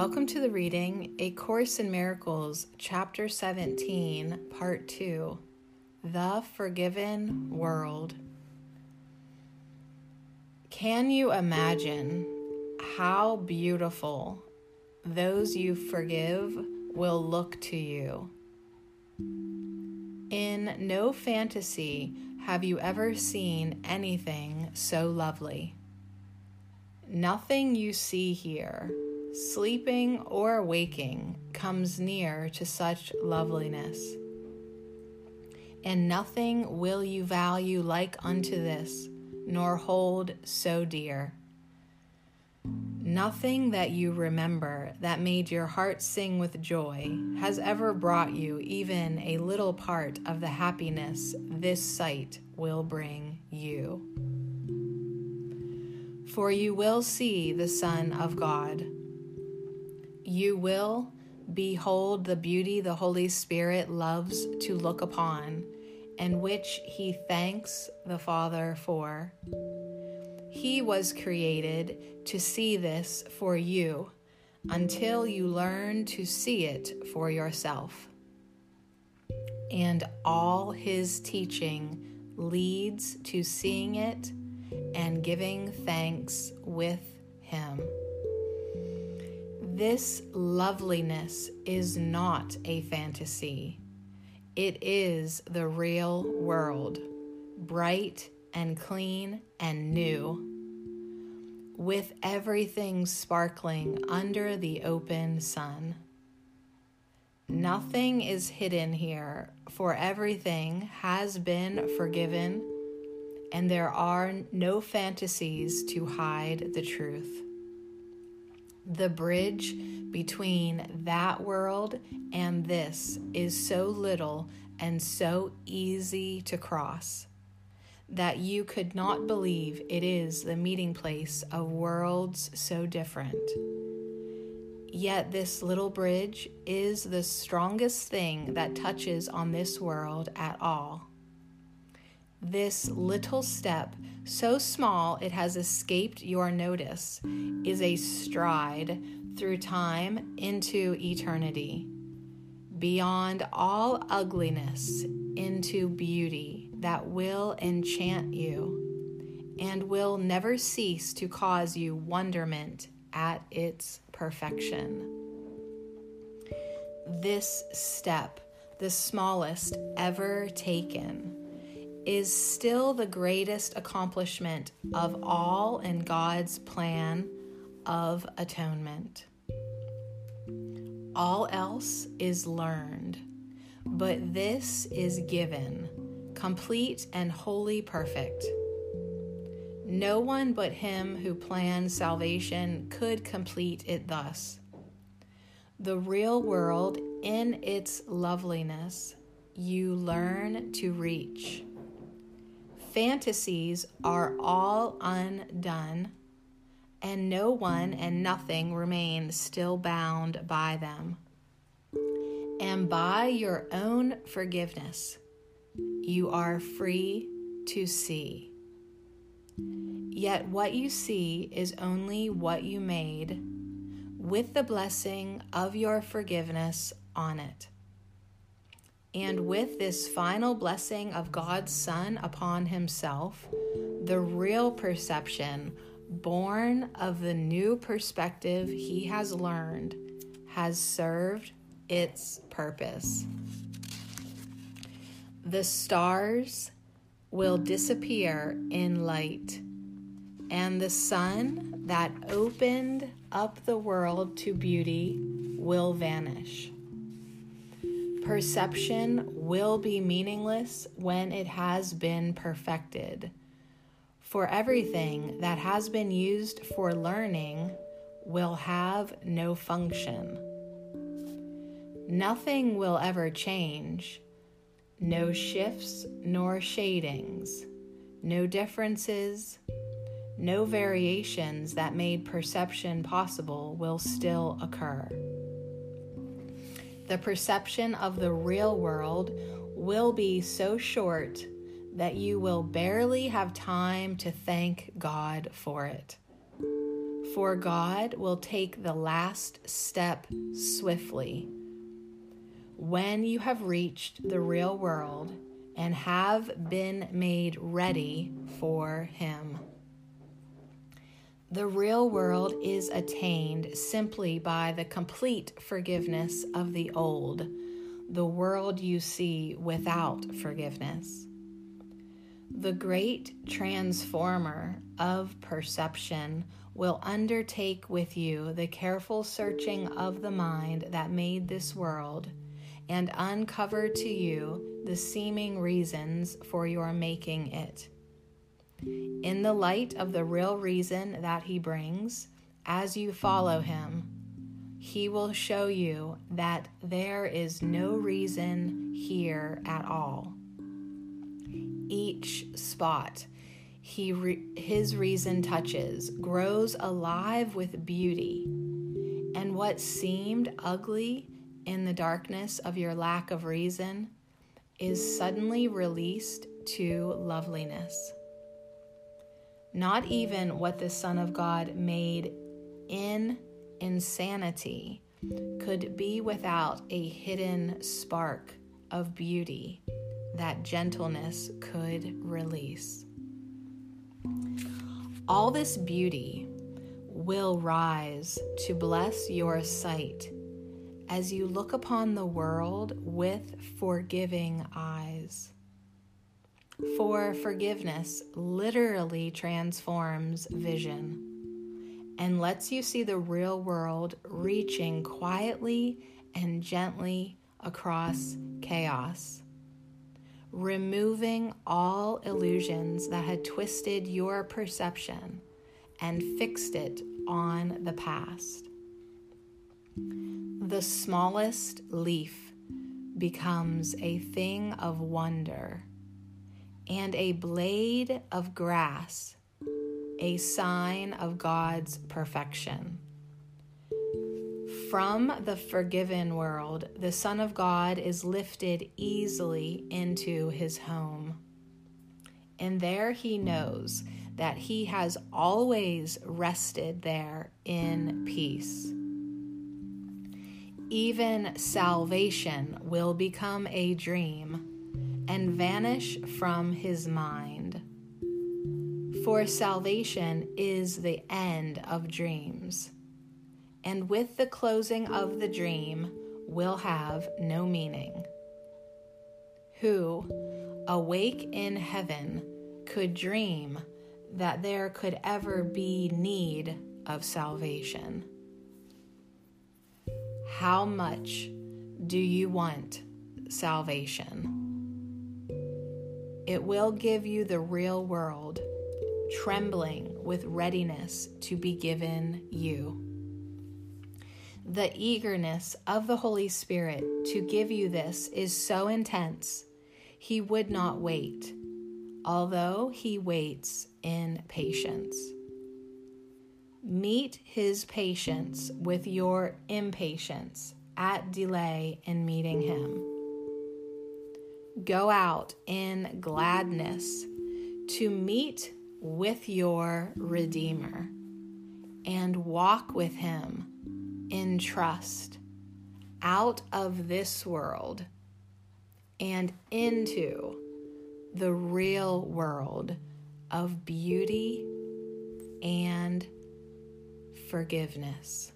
Welcome to the reading A Course in Miracles, Chapter 17, Part 2 The Forgiven World. Can you imagine how beautiful those you forgive will look to you? In no fantasy have you ever seen anything so lovely. Nothing you see here, sleeping or waking, comes near to such loveliness. And nothing will you value like unto this, nor hold so dear. Nothing that you remember that made your heart sing with joy has ever brought you even a little part of the happiness this sight will bring you. For you will see the Son of God. You will behold the beauty the Holy Spirit loves to look upon, and which he thanks the Father for. He was created to see this for you until you learn to see it for yourself. And all his teaching leads to seeing it and giving thanks with him. This loveliness is not a fantasy. It is the real world, bright and clean and new, with everything sparkling under the open sun. Nothing is hidden here, for everything has been forgiven, and there are no fantasies to hide the truth. The bridge between that world and this is so little and so easy to cross that you could not believe it is the meeting place of worlds so different. Yet, this little bridge is the strongest thing that touches on this world at all. This little step, so small it has escaped your notice, is a stride through time into eternity, beyond all ugliness into beauty that will enchant you and will never cease to cause you wonderment at its perfection. This step, the smallest ever taken, is still the greatest accomplishment of all in God's plan of atonement. All else is learned, but this is given complete and wholly perfect. No one but him who planned salvation could complete it thus. The real world, in its loveliness, you learn to reach. Fantasies are all undone, and no one and nothing remain still bound by them. And by your own forgiveness, you are free to see. Yet what you see is only what you made with the blessing of your forgiveness on it. And with this final blessing of God's Son upon Himself, the real perception, born of the new perspective He has learned, has served its purpose the stars will disappear in light, and the sun that opened up the world to beauty will vanish. Perception will be meaningless when it has been perfected. For everything that has been used for learning will have no function. Nothing will ever change no shifts nor shadings, no differences, no variations that made perception possible will still occur. The perception of the real world will be so short that you will barely have time to thank God for it. for God will take the last step swiftly. When you have reached the real world and have been made ready for Him. The real world is attained simply by the complete forgiveness of the old, the world you see without forgiveness. The great transformer of perception will undertake with you the careful searching of the mind that made this world and uncover to you the seeming reasons for your making it. In the light of the real reason that he brings, as you follow him, he will show you that there is no reason here at all. Each spot he re- his reason touches grows alive with beauty, and what seemed ugly in the darkness of your lack of reason is suddenly released to loveliness. Not even what the Son of God made in insanity could be without a hidden spark of beauty that gentleness could release. All this beauty will rise to bless your sight as you look upon the world with forgiving eyes. For forgiveness literally transforms vision and lets you see the real world reaching quietly and gently across chaos, removing all illusions that had twisted your perception and fixed it on the past. The smallest leaf becomes a thing of wonder and a blade of grass, a sign of God's perfection. From the forgiven world, the Son of God is lifted easily into his home. And there he knows that he has always rested there in peace. Even salvation will become a dream and vanish from his mind. For salvation is the end of dreams, and with the closing of the dream will have no meaning. Who, awake in heaven, could dream that there could ever be need of salvation? How much do you want salvation? It will give you the real world, trembling with readiness to be given you. The eagerness of the Holy Spirit to give you this is so intense, He would not wait, although He waits in patience. Meet His patience with your impatience at delay in meeting Him. Go out in gladness to meet with your Redeemer and walk with Him in trust out of this world and into the real world of beauty and forgiveness.